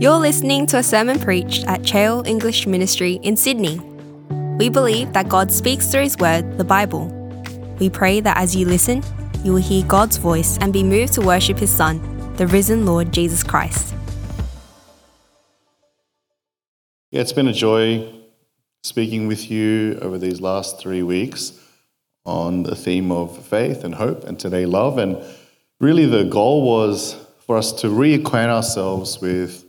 You're listening to a sermon preached at Cheil English Ministry in Sydney. We believe that God speaks through His Word, the Bible. We pray that as you listen, you will hear God's voice and be moved to worship His Son, the risen Lord Jesus Christ. Yeah, it's been a joy speaking with you over these last three weeks on the theme of faith and hope, and today love. And really, the goal was for us to reacquaint ourselves with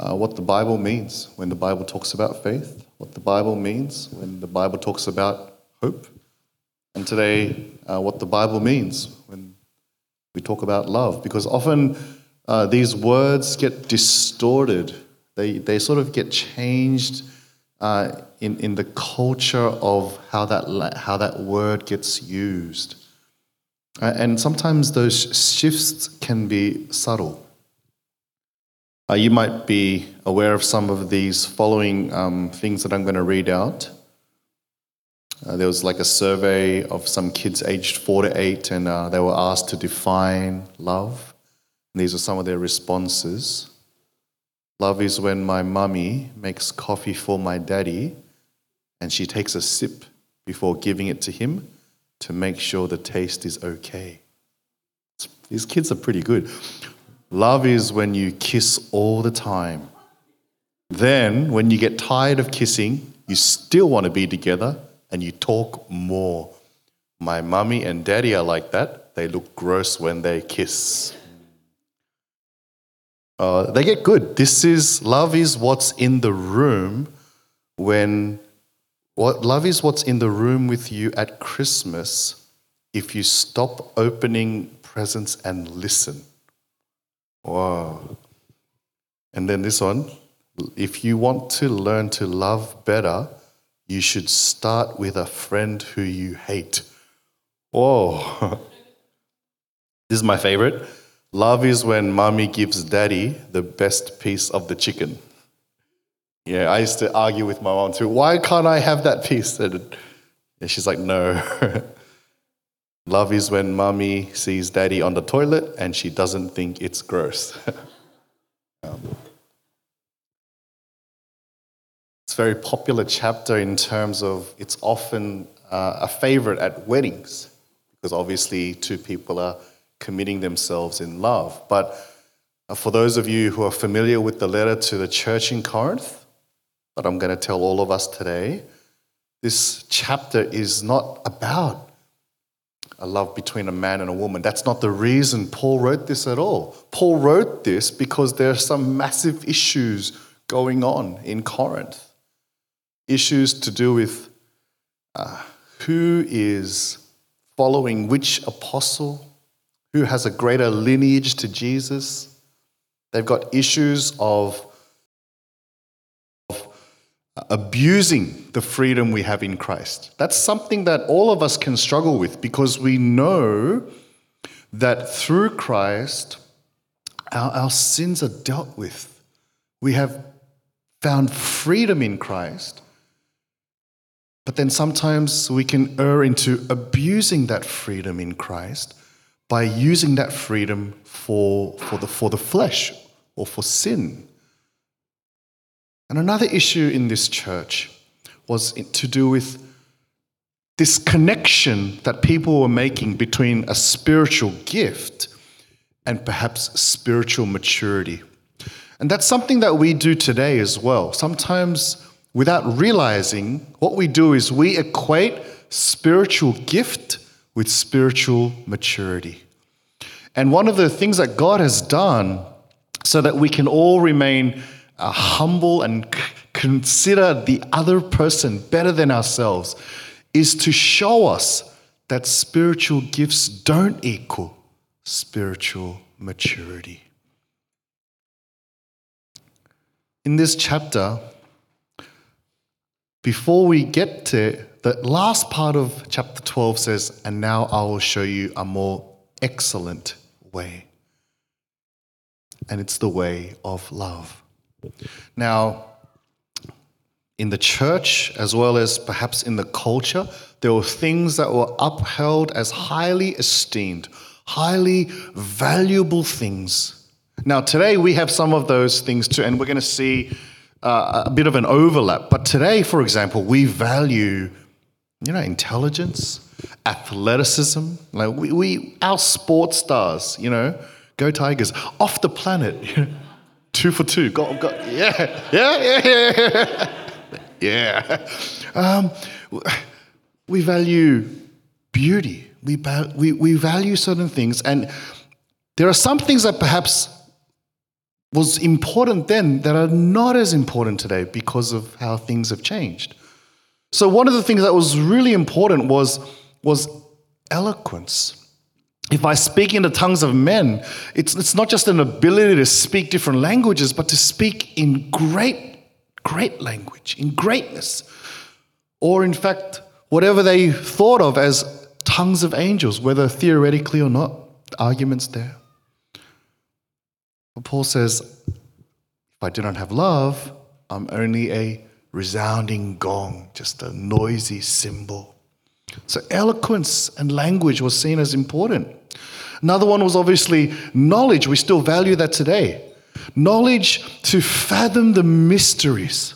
uh, what the Bible means when the Bible talks about faith, what the Bible means when the Bible talks about hope, and today, uh, what the Bible means when we talk about love. Because often uh, these words get distorted, they, they sort of get changed. Uh, in, in the culture of how that, how that word gets used. And sometimes those shifts can be subtle. Uh, you might be aware of some of these following um, things that I'm going to read out. Uh, there was like a survey of some kids aged four to eight, and uh, they were asked to define love. And these are some of their responses. Love is when my mummy makes coffee for my daddy, and she takes a sip before giving it to him to make sure the taste is okay. These kids are pretty good. Love is when you kiss all the time. Then, when you get tired of kissing, you still want to be together and you talk more. My mummy and daddy are like that. They look gross when they kiss. Uh, they get good. This is love is what's in the room when what love is what's in the room with you at Christmas if you stop opening presents and listen. Wow. And then this one, if you want to learn to love better, you should start with a friend who you hate. Whoa. this is my favorite. Love is when mommy gives daddy the best piece of the chicken. Yeah, I used to argue with my mom too. Why can't I have that piece? And she's like, no. Love is when mommy sees daddy on the toilet and she doesn't think it's gross. um, it's a very popular chapter in terms of it's often uh, a favorite at weddings because obviously two people are committing themselves in love. But uh, for those of you who are familiar with the letter to the church in Corinth, but I'm going to tell all of us today this chapter is not about a love between a man and a woman. That's not the reason Paul wrote this at all. Paul wrote this because there are some massive issues going on in Corinth. Issues to do with uh, who is following which apostle, who has a greater lineage to Jesus. They've got issues of abusing the freedom we have in Christ. That's something that all of us can struggle with because we know that through Christ, our, our sins are dealt with. We have found freedom in Christ. But then sometimes we can err into abusing that freedom in Christ by using that freedom for, for, the, for the flesh or for sin. And another issue in this church was to do with this connection that people were making between a spiritual gift and perhaps spiritual maturity. And that's something that we do today as well. Sometimes, without realizing, what we do is we equate spiritual gift with spiritual maturity. And one of the things that God has done so that we can all remain uh, humble and c- consider the other person better than ourselves is to show us that spiritual gifts don't equal spiritual maturity. In this chapter, before we get to the last part of chapter 12 says, And now I will show you a more excellent way. And it's the way of love. Now, in the church, as well as perhaps in the culture, there were things that were upheld as highly esteemed, highly valuable things. Now, today we have some of those things too, and we're going to see uh, a bit of an overlap. But today, for example, we value, you know, intelligence, athleticism. Like we, we our sports stars, you know, go Tigers, off the planet. two for two. Yeah, yeah, yeah, yeah. yeah. Um, we value beauty. We, we, we value certain things. And there are some things that perhaps was important then that are not as important today because of how things have changed. So one of the things that was really important was, was eloquence. If I speak in the tongues of men, it's, it's not just an ability to speak different languages, but to speak in great, great language, in greatness. Or, in fact, whatever they thought of as tongues of angels, whether theoretically or not, arguments there. But Paul says, if I do not have love, I'm only a resounding gong, just a noisy cymbal. So eloquence and language was seen as important. Another one was obviously knowledge. We still value that today. Knowledge to fathom the mysteries.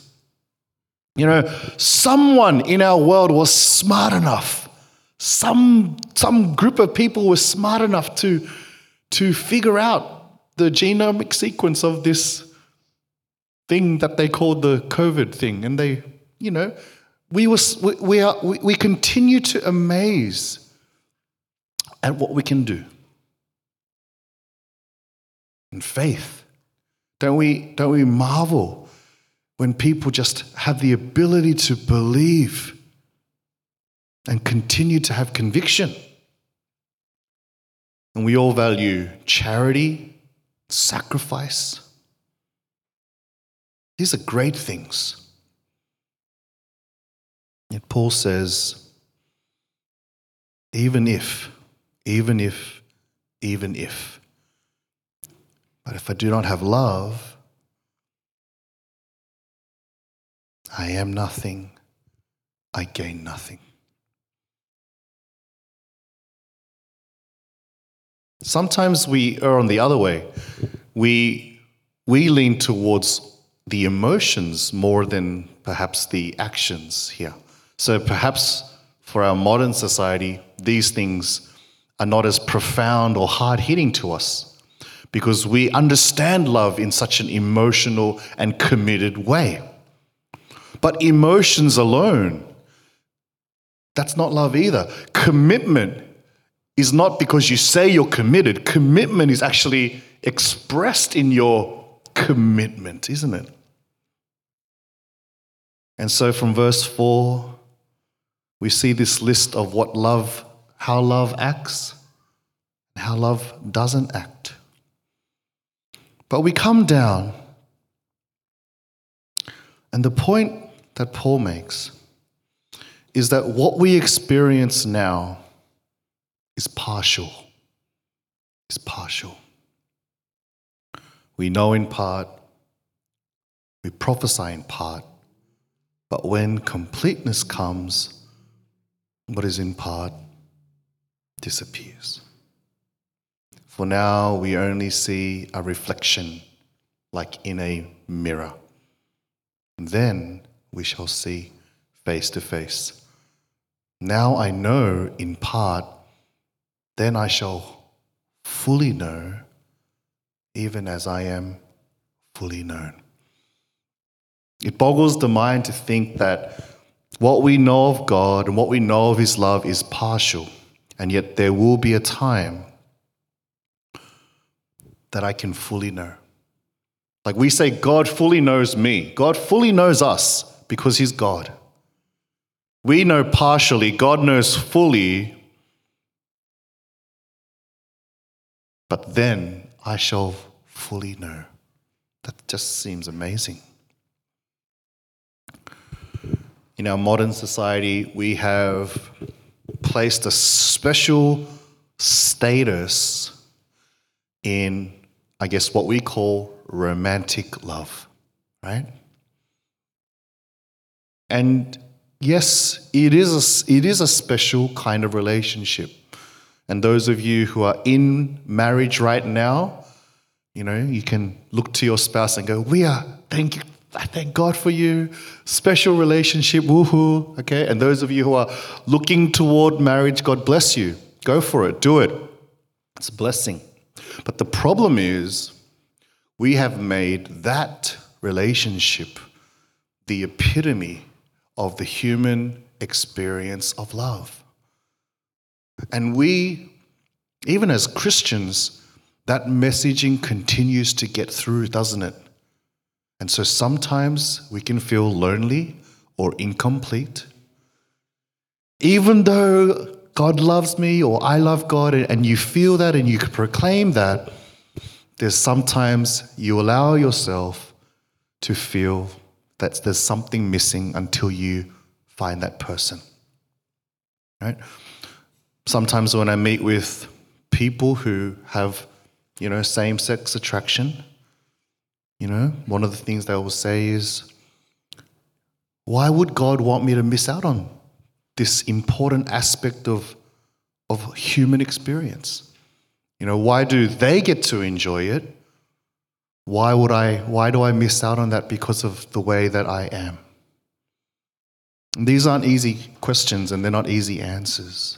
You know, someone in our world was smart enough. Some, some group of people were smart enough to, to figure out the genomic sequence of this thing that they called the COVID thing. And they, you know, we, was, we, we, are, we, we continue to amaze at what we can do. And faith. Don't we, don't we marvel when people just have the ability to believe and continue to have conviction? And we all value charity, sacrifice. These are great things. Yet Paul says, even if, even if, even if. But if I do not have love, I am nothing, I gain nothing. Sometimes we err on the other way. We, we lean towards the emotions more than perhaps the actions here. So perhaps for our modern society, these things are not as profound or hard hitting to us because we understand love in such an emotional and committed way. But emotions alone, that's not love either. Commitment is not because you say you're committed, commitment is actually expressed in your commitment, isn't it? And so from verse 4, we see this list of what love, how love acts, and how love doesn't act. But we come down, and the point that Paul makes is that what we experience now is partial. Is partial. We know in part, we prophesy in part, but when completeness comes, what is in part disappears. For now, we only see a reflection like in a mirror. And then we shall see face to face. Now I know in part, then I shall fully know, even as I am fully known. It boggles the mind to think that what we know of God and what we know of His love is partial, and yet there will be a time that I can fully know. Like we say, God fully knows me, God fully knows us because He's God. We know partially, God knows fully, but then I shall fully know. That just seems amazing. In our modern society, we have placed a special status in, I guess, what we call romantic love, right? And yes, it is, a, it is a special kind of relationship. And those of you who are in marriage right now, You know, you can look to your spouse and go, We are, thank you, I thank God for you. Special relationship, woohoo. Okay. And those of you who are looking toward marriage, God bless you. Go for it, do it. It's a blessing. But the problem is, we have made that relationship the epitome of the human experience of love. And we, even as Christians, that messaging continues to get through, doesn't it? And so sometimes we can feel lonely or incomplete. Even though God loves me or I love God, and you feel that and you can proclaim that, there's sometimes you allow yourself to feel that there's something missing until you find that person. Right? Sometimes when I meet with people who have, you know, same sex attraction, you know, one of the things they will say is, why would God want me to miss out on this important aspect of, of human experience? You know, why do they get to enjoy it? Why would I why do I miss out on that because of the way that I am? And these aren't easy questions and they're not easy answers.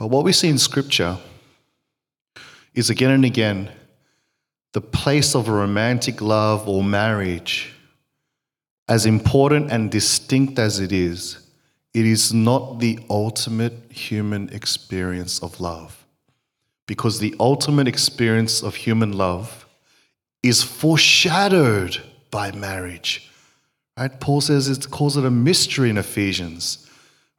But what we see in scripture is again and again the place of romantic love or marriage, as important and distinct as it is, it is not the ultimate human experience of love. Because the ultimate experience of human love is foreshadowed by marriage. Right? Paul says it calls it a mystery in Ephesians.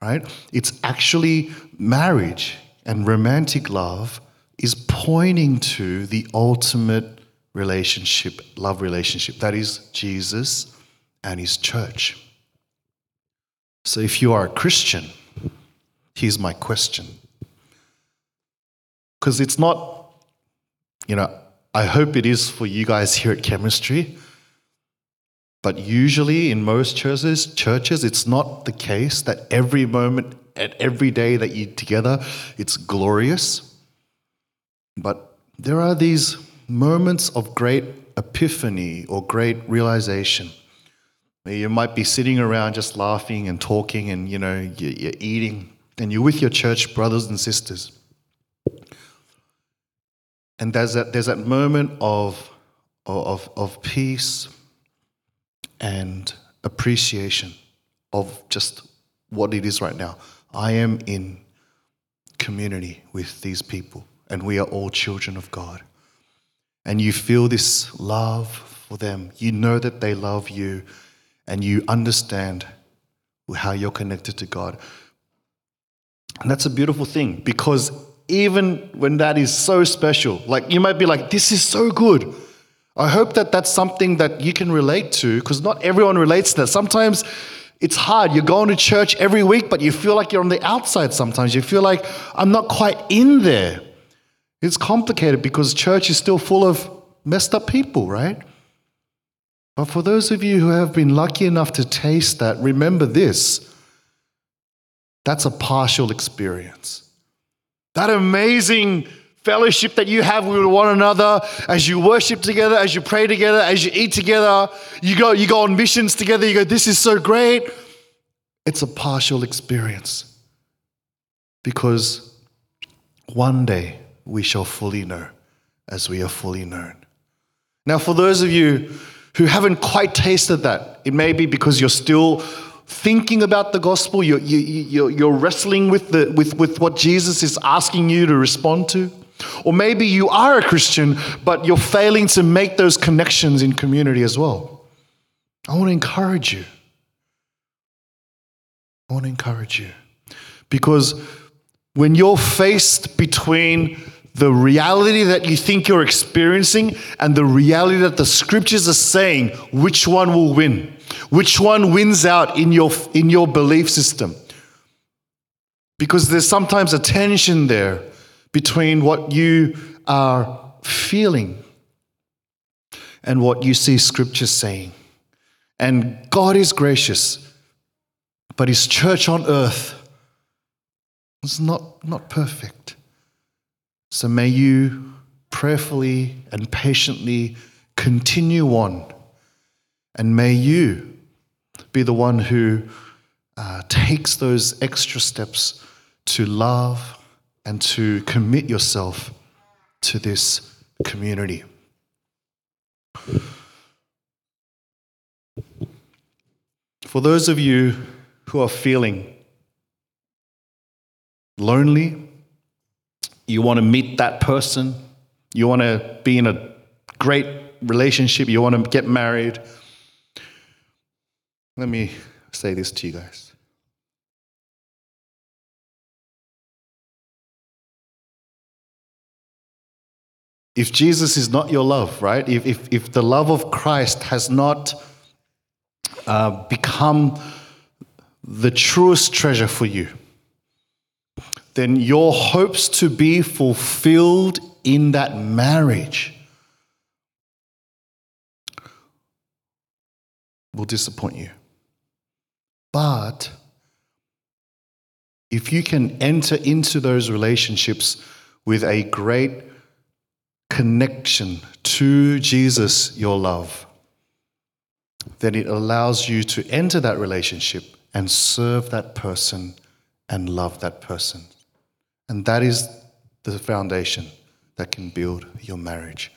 Right? It's actually marriage and romantic love is pointing to the ultimate relationship, love relationship. That is Jesus and his church. So if you are a Christian, here's my question. Because it's not, you know, I hope it is for you guys here at Chemistry, but usually in most churches, churches, it's not the case that every moment and every day that you're together, it's glorious. But there are these moments of great epiphany or great realization. You might be sitting around just laughing and talking, and you know you're eating, and you're with your church brothers and sisters. And there's that, there's that moment of, of, of peace and appreciation of just what it is right now. I am in community with these people, and we are all children of God and you feel this love for them, you know that they love you, and you understand how you're connected to God. And that's a beautiful thing because even when that is so special, like you might be like, this is so good. I hope that that's something that you can relate to because not everyone relates to that. Sometimes it's hard. You're going to church every week, but you feel like you're on the outside sometimes. You feel like I'm not quite in there. It's complicated because church is still full of messed up people, right? But for those of you who have been lucky enough to taste that, remember this that's a partial experience. That amazing fellowship that you have with one another as you worship together, as you pray together, as you eat together, you go, you go on missions together, you go, this is so great. It's a partial experience because one day we shall fully know as we are fully known. Now, for those of you who haven't quite tasted that, it may be because you're still thinking about the gospel, you're, you, are you're wrestling with, the, with, with what Jesus is asking you to respond to. Or maybe you are a Christian, but you're failing to make those connections in community as well. I want to encourage you. I want to encourage you. Because when you're faced between the reality that you think you're experiencing and the reality that the scriptures are saying, which one will win? Which one wins out in your, in your belief system? Because there's sometimes a tension there between what you are feeling and what you see scripture saying. And God is gracious, but his church on earth is not, not perfect. So may you prayerfully and patiently continue on. And may you be the one who uh, takes those extra steps to love and to commit yourself to this community. For those of you who are feeling lonely, you want to meet that person, you want to be in a great relationship, you want to get married. Let me say this to you guys. If Jesus is not your love, right? If, if, if the love of Christ has not uh, become the truest treasure for you, then your hopes to be fulfilled in that marriage will disappoint you. But if you can enter into those relationships with a great connection to Jesus, your love, then it allows you to enter that relationship and serve that person and love that person. And that is the foundation that can build your marriage.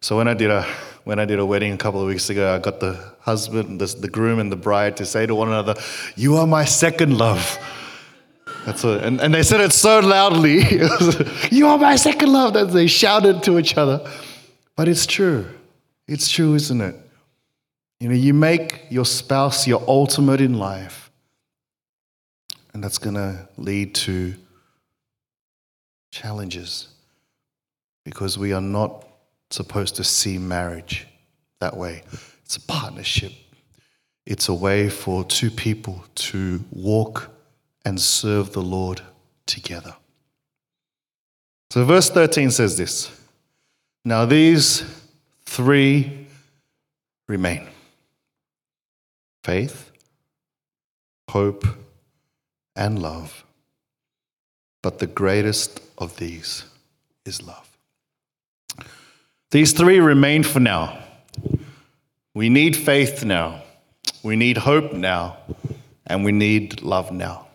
So when I did a when I did a wedding a couple of weeks ago, I got the husband, the, the groom, and the bride to say to one another, "You are my second love." That's what, and, and they said it so loudly. you are my second love that they shouted to each other. But it's true. It's true, isn't it? You know, you make your spouse your ultimate in life, and that's going to lead to challenges because we are not supposed to see marriage that way. It's a partnership, it's a way for two people to walk and serve the Lord together. So, verse 13 says this Now these three remain faith, hope, and love. But the greatest of these is love. These three remain for now. We need faith now. We need hope now. And we need love now.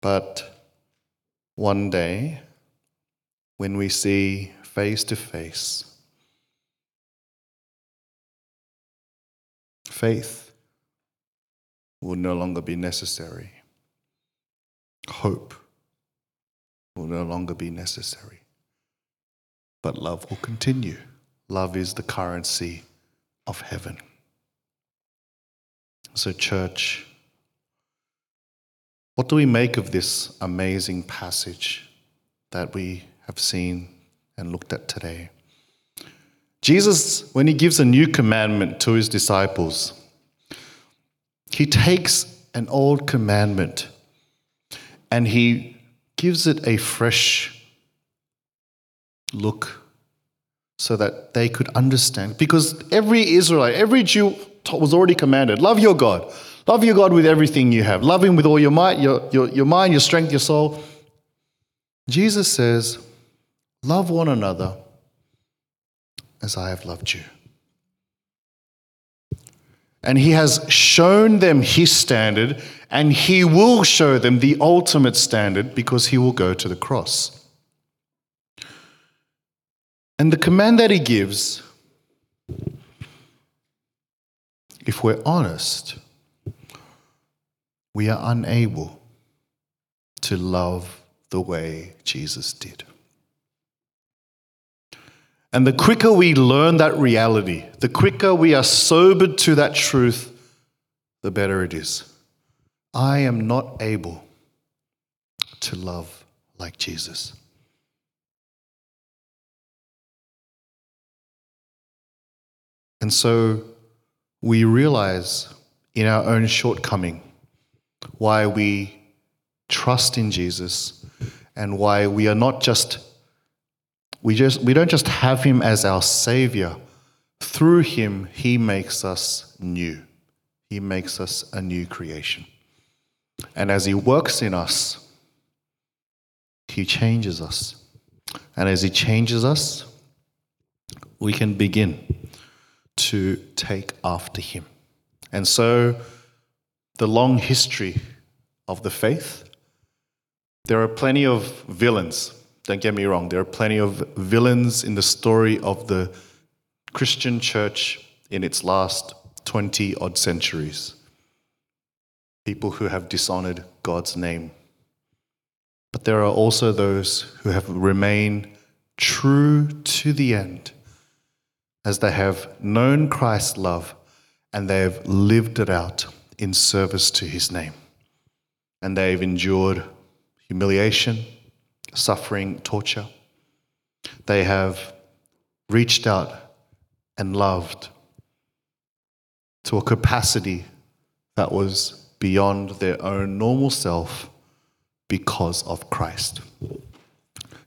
But one day, when we see face to face, faith will no longer be necessary. Hope will no longer be necessary. But love will continue. Love is the currency of heaven. So, church, what do we make of this amazing passage that we have seen and looked at today? Jesus, when he gives a new commandment to his disciples, he takes an old commandment and he gives it a fresh look so that they could understand. Because every Israelite, every Jew was already commanded love your God. Love your God with everything you have. Love Him with all your might, your, your, your mind, your strength, your soul. Jesus says, Love one another as I have loved you. And He has shown them His standard and he will show them the ultimate standard because he will go to the cross. And the command that he gives, if we're honest, we are unable to love the way Jesus did. And the quicker we learn that reality, the quicker we are sobered to that truth, the better it is. I am not able to love like Jesus. And so we realize in our own shortcoming why we trust in Jesus and why we are not just we just we don't just have him as our savior through him he makes us new he makes us a new creation and as He works in us, He changes us. And as He changes us, we can begin to take after Him. And so, the long history of the faith, there are plenty of villains. Don't get me wrong, there are plenty of villains in the story of the Christian church in its last 20 odd centuries. People who have dishonored God's name. But there are also those who have remained true to the end as they have known Christ's love and they have lived it out in service to his name. And they've endured humiliation, suffering, torture. They have reached out and loved to a capacity that was beyond their own normal self because of Christ.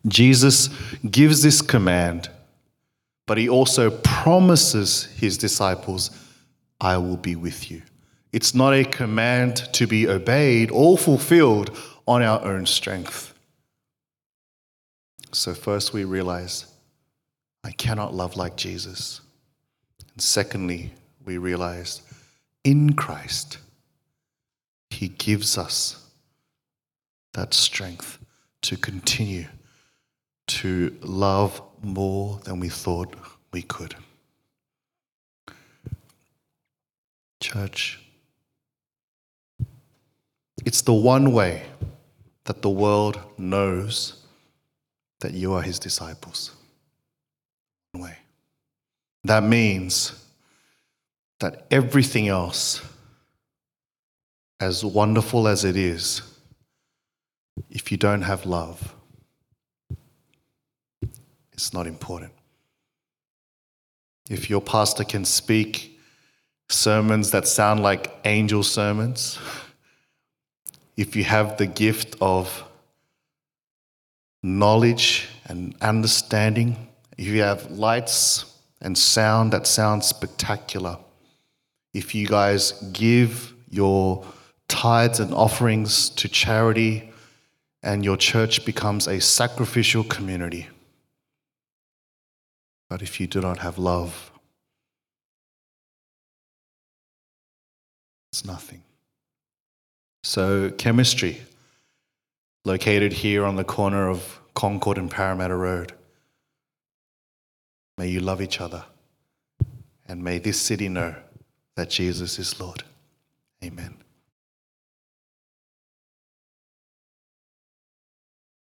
Jesus gives this command, but he also promises his disciples, I will be with you. It's not a command to be obeyed or fulfilled on our own strength. So, first, we realize I cannot love like Jesus. And secondly, we realize in Christ, He gives us that strength to continue to love more than we thought we could. Church, it's the one way that the world knows that you are his disciples. Way. That means that everything else, as wonderful as it is, if you don't have love, it's not important. If your pastor can speak sermons that sound like angel sermons, if you have the gift of knowledge and understanding, if you have lights and sound that sounds spectacular, if you guys give your tithes and offerings to charity and your church becomes a sacrificial community. But if you do not have love, it's nothing. So, chemistry, located here on the corner of Concord and Parramatta Road. May you love each other, and may this city know that Jesus is Lord. Amen.